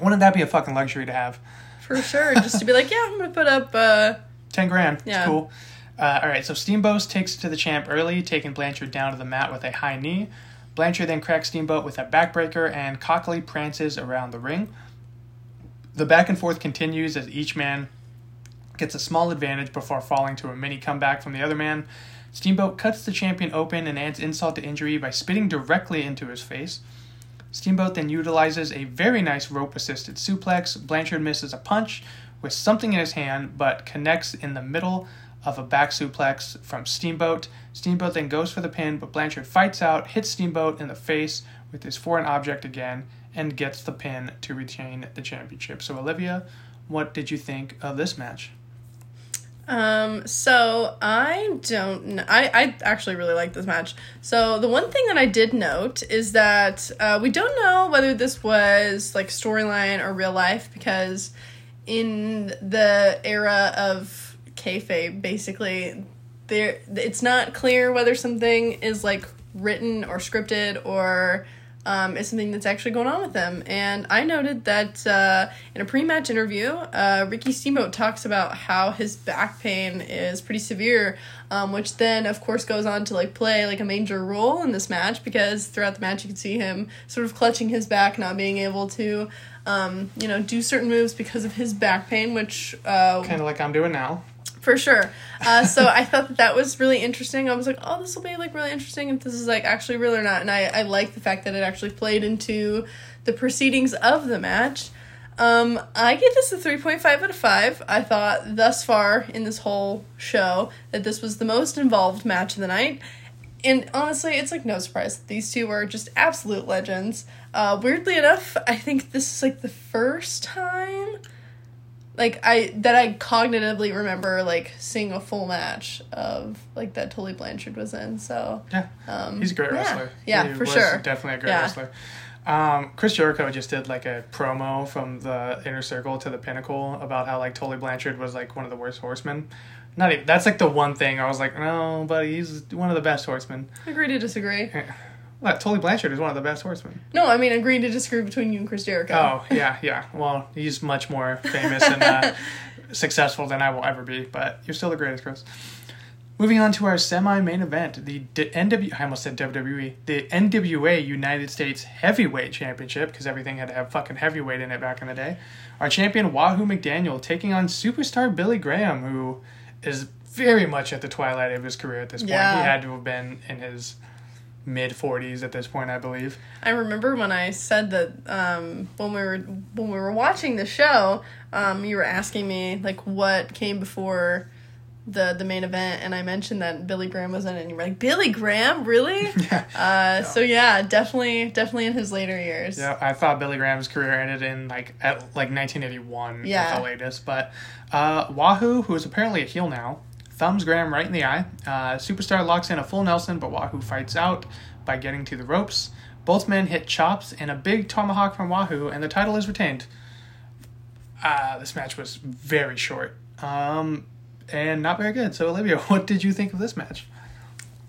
Wouldn't that be a fucking luxury to have? For sure, just to be like, yeah, I'm gonna put up. Uh, Ten grand. It's Yeah. cool. Uh, all right, so Steamboat takes it to the champ early, taking Blanchard down to the mat with a high knee. Blanchard then cracks Steamboat with a backbreaker and cockily prances around the ring. The back and forth continues as each man gets a small advantage before falling to a mini comeback from the other man. Steamboat cuts the champion open and adds insult to injury by spitting directly into his face. Steamboat then utilizes a very nice rope assisted suplex. Blanchard misses a punch with something in his hand, but connects in the middle of a back suplex from Steamboat. Steamboat then goes for the pin, but Blanchard fights out, hits Steamboat in the face with his foreign object again, and gets the pin to retain the championship. So, Olivia, what did you think of this match? Um, so I don't know. I, I actually really like this match. So the one thing that I did note is that uh, we don't know whether this was like storyline or real life because in the era of kayfabe, basically, there it's not clear whether something is like written or scripted or um, is something that's actually going on with them. And I noted that uh, in a pre match interview, uh, Ricky Steamboat talks about how his back pain is pretty severe, um, which then, of course, goes on to like play like a major role in this match because throughout the match you can see him sort of clutching his back, not being able to. Um, you know, do certain moves because of his back pain, which uh, Kind of like I'm doing now. For sure. Uh, so I thought that that was really interesting. I was like, oh, this will be like really interesting if this is like actually real or not. And I, I like the fact that it actually played into the proceedings of the match. Um, I give this a 3.5 out of 5. I thought thus far in this whole show that this was the most involved match of the night. And honestly, it's like no surprise. These two are just absolute legends. Uh, weirdly enough, I think this is like the first time like I that I cognitively remember like seeing a full match of like that Tully Blanchard was in. So Yeah. um, He's a great yeah. wrestler. Yeah, He for was sure. Definitely a great Yeah. wrestler. Um, Chris Jericho just did like a promo from the inner circle to the pinnacle about how like Tully Blanchard was like one of the worst horsemen. Not even, that's like the one thing I was like, no, but he's one of the best horsemen. Agree to disagree. What, Tully Blanchard is one of the best horsemen. No, I mean agree to disagree between you and Chris Jericho. Oh yeah, yeah. Well, he's much more famous and uh, successful than I will ever be, but you're still the greatest, Chris. Moving on to our semi-main event, the D- NW I almost said WWE, the NWA United States Heavyweight Championship, because everything had to have fucking heavyweight in it back in the day. Our champion Wahoo McDaniel taking on superstar Billy Graham, who is very much at the twilight of his career at this point. Yeah. He had to have been in his mid 40s at this point, I believe. I remember when I said that um, when we were when we were watching the show, um, you were asking me like what came before the the main event, and I mentioned that Billy Graham was in it, and you were like, Billy Graham, really? Yeah. Uh, So yeah, definitely, definitely in his later years. Yeah, I thought Billy Graham's career ended in like at like 1981 Yeah. at the latest. But uh, Wahoo, who is apparently a heel now, thumbs Graham right in the eye. Uh, Superstar locks in a full Nelson, but Wahoo fights out by getting to the ropes. Both men hit chops and a big tomahawk from Wahoo, and the title is retained. Uh, this match was very short um, and not very good. So, Olivia, what did you think of this match?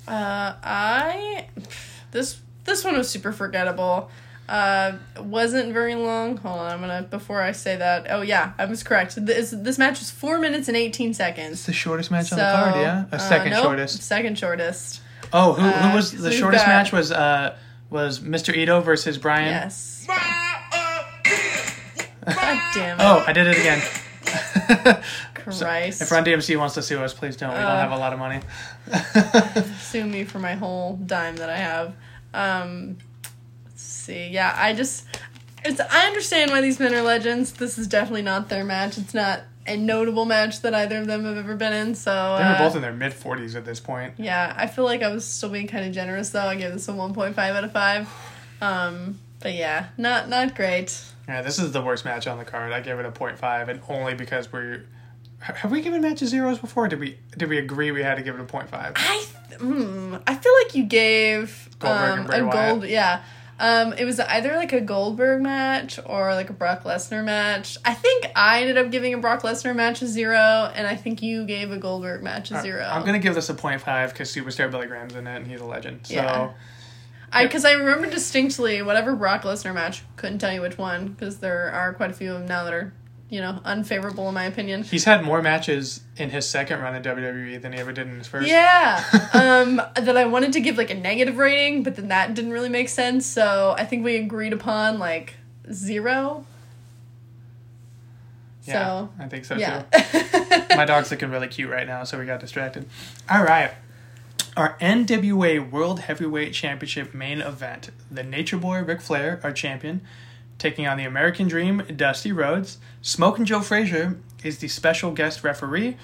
Uh, I this this one was super forgettable. Uh, wasn't very long. Hold on, I'm gonna before I say that. Oh yeah, I was correct. This this match was four minutes and eighteen seconds. It's the shortest match So on the card, yeah? A uh, second nope, shortest. Second shortest. Oh, who, Uh, who was so the shortest got- match was uh was Mr. Ito versus Brian. Yes. God damn it. Oh, I did it again. Christ. if Run DMC wants to sue us, please don't. We don't Uh. have a lot of money. sue me for my whole dime that I have. Um, see. Yeah, I just it's I understand why these men are legends. This is definitely not their match. It's not a notable match that either of them have ever been in. So they were uh, both in their mid forties at this point. yeah, I feel like I was still being kind of generous though. I gave this a one point five out of five. Um, but yeah, not not great. Yeah, this is the worst match on the card. I gave it a 0.5, and only because we're. Have we given matches zeros before? Did we did we agree we had to give it a 0.5? I th- mm, I feel like you gave Goldberg um, and Bray a Wyatt. gold yeah. Um, it was either like a Goldberg match or like a Brock Lesnar match. I think I ended up giving a Brock Lesnar match a zero, and I think you gave a Goldberg match a zero. I'm gonna give this a five because Superstar Billy Graham's in it and he's a legend. So Yeah. I because I remember distinctly whatever Brock Lesnar match. Couldn't tell you which one because there are quite a few of them now that are you know unfavorable in my opinion. he's had more matches in his second run in WWE than he ever did in his first. Yeah. um, that I wanted to give like a negative rating, but then that didn't really make sense. So I think we agreed upon like zero. Yeah, So I think so yeah. too. My dog's looking really cute right now, so we got distracted. All right. Our NWA World Heavyweight Championship main event. The Nature Boy Ric Flair, our champion, taking on the American Dream Dusty Rhodes. Smokin' Joe Frazier is the special guest referee.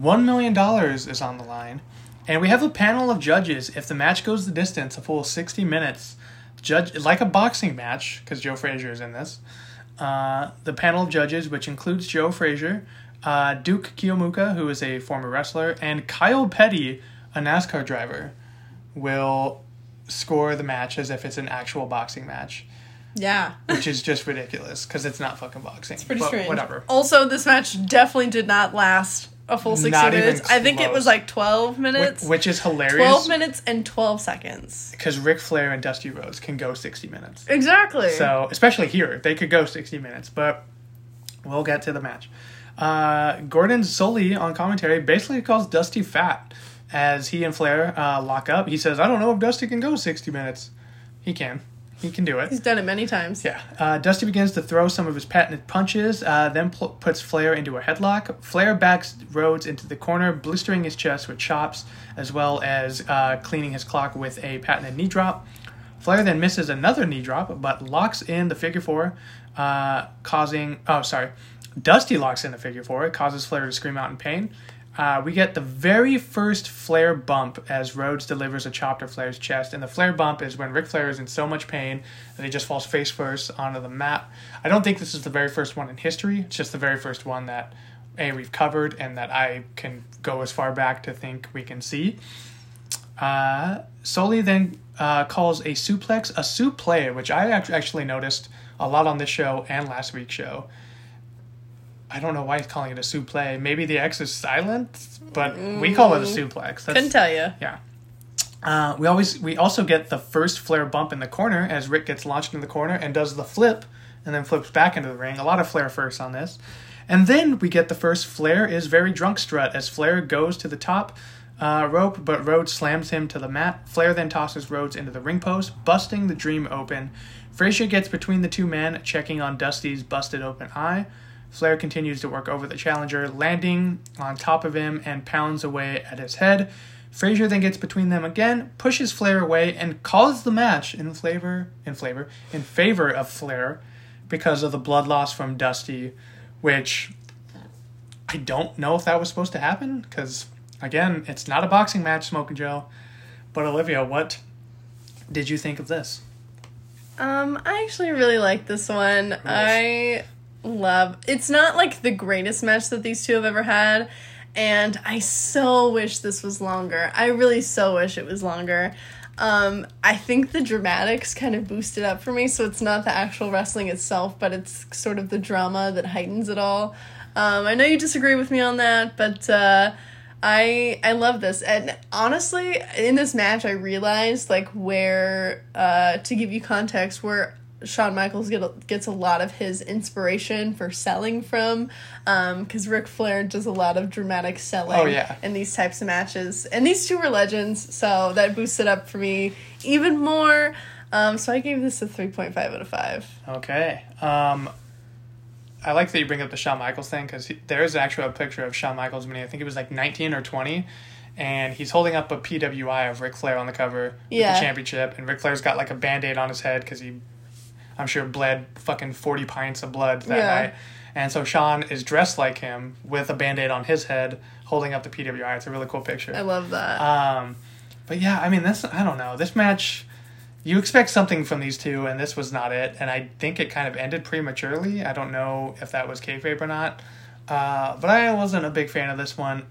$1 million is on the line. And we have a panel of judges. If the match goes the distance, a full 60 minutes, judge like a boxing match, because Joe Frazier is in this. Uh, the panel of judges, which includes Joe Frazier, uh, Duke Keomuka, who is a former wrestler, and Kyle Petty, a NASCAR driver, will score the match as if it's an actual boxing match, yeah. which is just ridiculous because it's not fucking boxing. It's pretty but strange. Whatever. Also, this match definitely did not last a full 60 Not even minutes. I think it close. was like 12 Which, minutes. which is hilarious 12 minutes and 12 seconds. because Ric Flair and Dusty Rhodes can go 60 minutes. Exactly. So, especially here, they could go 60 minutes, but we'll get to the match. Uh, Gordon Solie on commentary basically calls Dusty fat as he and Flair uh, lock up. He says, I don't know if Dusty can go 60 minutes. He can. He can do it. He's done it many times. Yeah. Uh, Dusty begins to throw some of his patented punches, uh, then pl- puts Flair into a headlock. Flair backs Rhodes into the corner, blistering his chest with chops, as well as uh, cleaning his clock with a patented knee drop. Flair then misses another knee drop, but locks in the figure four, uh, causing. Oh, sorry. Dusty locks in the figure four, It causes Flair to scream out in pain. Uh, we get the very first Flair bump as Rhodes delivers a chop to Flair's chest, and the Flair bump is when Ric Flair is in so much pain that he just falls face first onto the mat. I don't think this is the very first one in history. It's just the very first one that a we've covered and that I can go as far back to think we can see. Uh, Solie then uh, calls a suplex a supplay, which I actually noticed a lot on this show and last week's show. I don't know why he's calling it a supplay. Maybe the X is silent, but we call it a suplex. That's, Couldn't tell you. yeah. Uh, we always we also get the first Flair bump in the corner as Rick gets launched in the corner and does the flip and then flips back into the ring. A lot of Flair firsts on this. And then we get the first Flair is very drunk strut as Flair goes to the top uh, rope, but Rhodes slams him to the mat. Flair then tosses Rhodes into the ring post, busting the dream open. Frazier gets between the two men, checking on Dusty's busted open eye. Flair continues to work over the challenger, landing on top of him and pounds away at his head. Frazier then gets between them again, pushes Flair away, and calls the match in flavor in flavor in favor of Flair because of the blood loss from Dusty, which I don't know if that was supposed to happen because again, it's not a boxing match, Smoking Joe. But Olivia, what did you think of this? Um, I actually really like this one. I love. It's not like the greatest match that these two have ever had, and I so wish this was longer. I really so wish it was longer. Um, I think the dramatics kind of boosted up for me, so it's not the actual wrestling itself, but it's sort of the drama that heightens it all. Um, I know you disagree with me on that, but uh, I I love this. And honestly, in this match, I realized like where uh, to give you context where Shawn Michaels get, gets a lot of his inspiration for selling from, because um, Ric Flair does a lot of dramatic selling oh, yeah. in these types of matches. And these two were legends, so that boosted up for me even more. Um, so I gave this a 3.5 out of 5. Okay. Um, I like that you bring up the Shawn Michaels thing because there's actually a picture of Shawn Michaels when he, I think he was like 19 or 20, and he's holding up a PWI of Ric Flair on the cover yeah. with the championship, and Ric Flair's got like a band aid on his head because he, I'm sure, bled fucking 40 pints of blood that Yeah. night. And so Shawn is dressed like him with a band aid on his head, holding up the PWI. It's a really cool picture. I love that. Um, but yeah, I mean, this I don't know. This match, you expect something from these two, and this was not it. And I think it kind of ended prematurely. I don't know if that was kayfabe or not. Uh, but I wasn't a big fan of this one.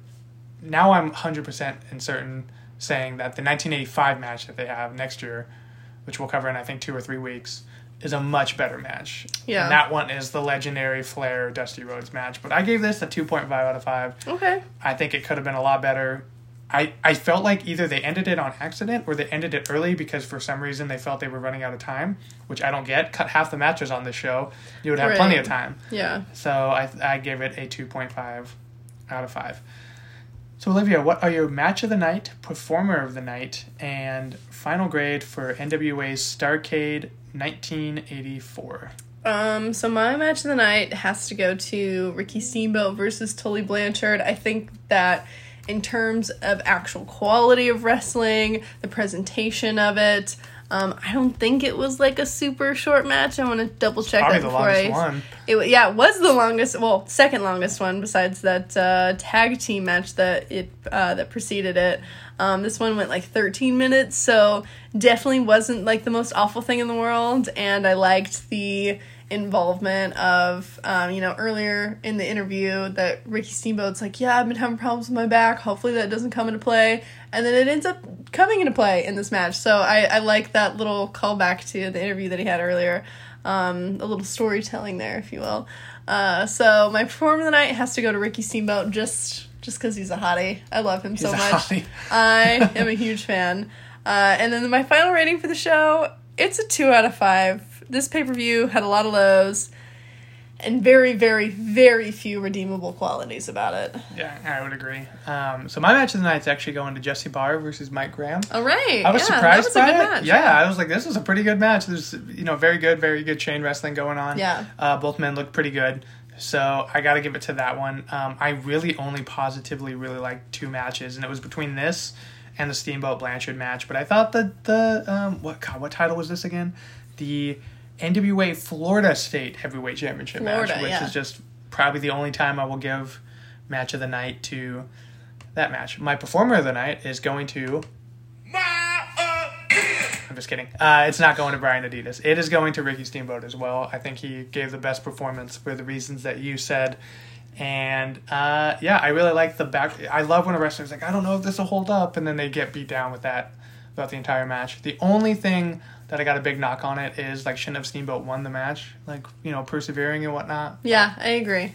Now I'm 100% in certain saying that the 1985 match that they have next year, which we'll cover in I think two or three weeks, is a much better match. Yeah. And that one is the legendary Flair Dusty Rhodes match. But I gave this a 2.5 out of 5. okay. I think it could have been a lot better. I, I felt like either they ended it on accident or they ended it early because for some reason they felt they were running out of time, which I don't get. Cut half the matches on this show, you would have Right. plenty of time. Yeah. So I, I gave it a 2.5 out of 5. So, Olivia, what are your match of the night, performer of the night, and final grade for NWA's Starcade 1984? Um, so my match of the night has to go to Ricky Steamboat versus Tully Blanchard. I think that in terms of actual quality of wrestling, the presentation of it, um, I don't think it was like a super short match. I want to double check Probably that the before longest I. one. It yeah, it was the longest. Well, second longest one besides that uh, tag team match that it uh, that preceded it. Um, this one went like 13 minutes, so definitely wasn't like the most awful thing in the world. And I liked the involvement of um, you know earlier in the interview that Ricky Steamboat's like, yeah, I've been having problems with my back. Hopefully that doesn't come into play, and then it ends up coming into play in this match. So I, I like that little callback to the interview that he had earlier um, a little storytelling there, if you will. Uh, so my performer of the night has to go to Ricky Steamboat just just because he's a hottie. I love him so He's a much. hottie. I am a huge fan. Uh, and then my final rating for the show, it's a two out of five. This pay per view had a lot of lows and very, very, very few redeemable qualities about it. Yeah, I would agree. Um, so, my match of the night is actually going to Jesse Barr versus Mike Graham. All right. I was yeah, surprised was by it. match. Yeah, I was like, this is a pretty good match. There's, you know, very good, very good chain wrestling going on. Yeah. Uh, both men look pretty good. So I got to give it to that one. Um, I really only positively really liked two matches, and it was between this and the Steamboat Blanchard match. But I thought that the um, what God, what title was this again? The NWA Florida State Heavyweight Championship Florida, match, which yeah. is just probably the only time I will give match of the night to that match. My performer of the night is going to I'm just kidding. Uh, it's not going to Brian Adidas. It is going to Ricky Steamboat as well. I think he gave the best performance for the reasons that you said. And uh, yeah, I really like the back. I love when a wrestler's like, I don't know if this will hold up, and then they get beat down with that throughout the entire match. The only thing that I got a big knock on it is like, shouldn't have Steamboat won the match? Like, you know, persevering and whatnot. Yeah, I agree.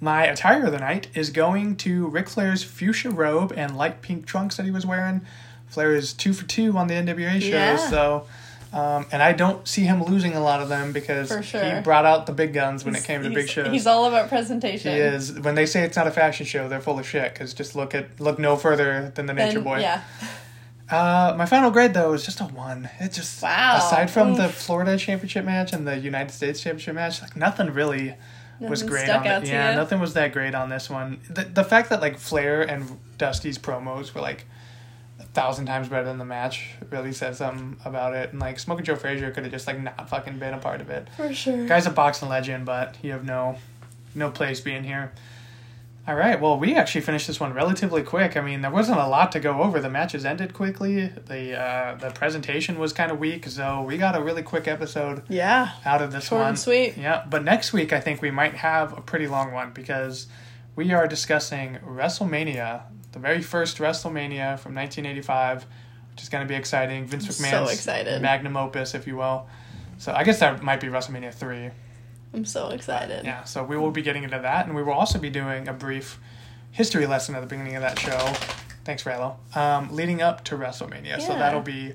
My attire of the night is going to Ric Flair's fuchsia robe and light pink trunks that he was wearing. Flair is two for two on the NWA shows, Yeah. so um, and I don't see him losing a lot of them because sure. he brought out the big guns when it came to big shows. He's all about presentation. he is. When they say it's not a fashion show, they're full of shit. Because just look at look no further than the Then- Nature Boy. Yeah. Uh, my final grade though is just a one. It just Wow. aside from the Florida Championship match and the United States Championship match, like nothing really was great on to Yeah, you? nothing was that great on this one. The the fact that like Flair and Dusty's promos were like thousand times better than the match really says something about it. And like Smoking Joe Frazier could have just like not fucking been a part of it. For sure. Guy's a boxing legend, but you have no no place being here. All right. Well, we actually finished this one relatively quick. I mean, there wasn't a lot to go over. The matches ended quickly. The uh, the presentation was kind of weak, so we got a really quick episode Yeah. out of this Short one. and sweet. Yeah, but next week I think we might have a pretty long one because we are discussing WrestleMania, the very first WrestleMania from 1985, which is going to be exciting. Vince I'm so McMahon's excited. magnum opus, if you will. So I guess that might be WrestleMania three. I'm so excited. Yeah, so we will be getting into that, and we will also be doing a brief history lesson at the beginning of that show. Thanks, Raylo. Um, leading up to WrestleMania, so that'll be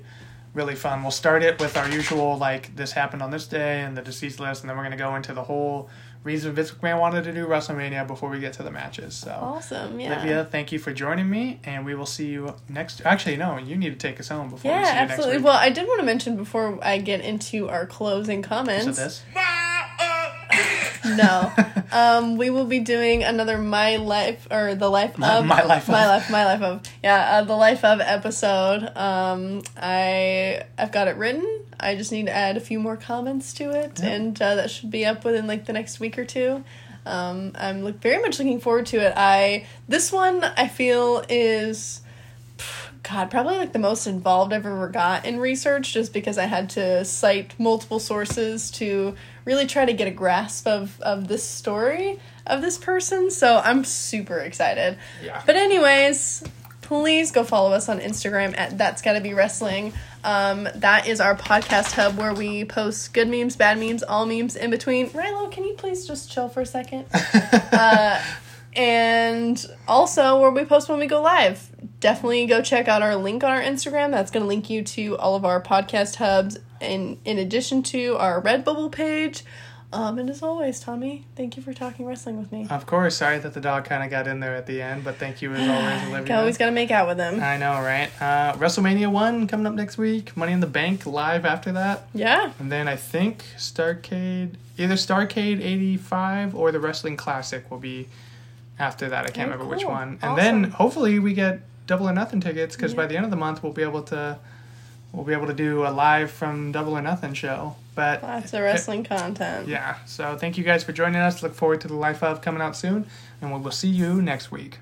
really fun. We'll start it with our usual like this happened on this day and the deceased list, and then we're gonna go into the whole reason Vince McMahon wanted to do WrestleMania before we get to the matches. So. Awesome. Yeah. Olivia, thank you for joining me, and we will see you next. Actually, no, you need to take us home before we Yeah, see you absolutely. next week. Well, I did want to mention before I get into our closing comments. This? No. um, we will be doing another My Life or the Life My- of My Life My of. Life My Life of yeah uh, the Life of episode. Um, I I've got it written. I just need to add a few more comments to it, Yeah. and uh, that should be up within like the next week or two. Um, I'm look very much looking forward to it. I this one I feel is. God, probably like the most involved I've ever got in research just because I had to cite multiple sources to really try to get a grasp of, of this story of this person. So I'm super excited. Yeah. But, anyways, please go follow us on Instagram at That's Gotta Be Wrestling. Um, that is our podcast hub where we post good memes, bad memes, all memes in between. Rilo, can you please just chill for a second? uh, and also where we post when we go live. Definitely go check out our link on our Instagram. That's going to link you to all of our podcast hubs, in in addition to our Redbubble page. Um, and as always, Tommy, thank you for talking wrestling with me. Of course, sorry that the dog kind of got in there at the end, but thank you as always, Olivia. Always got to make out with him. I know, right? Uh, WrestleMania 1 coming up next week. Money in the Bank live after that. Yeah. And then I think Starcade, either Starcade 85 or the Wrestling Classic will be after that. I can't Oh, remember which one. And then hopefully we get Double or Nothing tickets because by the end of the month we'll be able to we'll be able to do a live from Double or Nothing show. But Lots of wrestling content. yeah, so thank you guys for joining us. Look forward to the Life of coming out soon, and we will see you next week.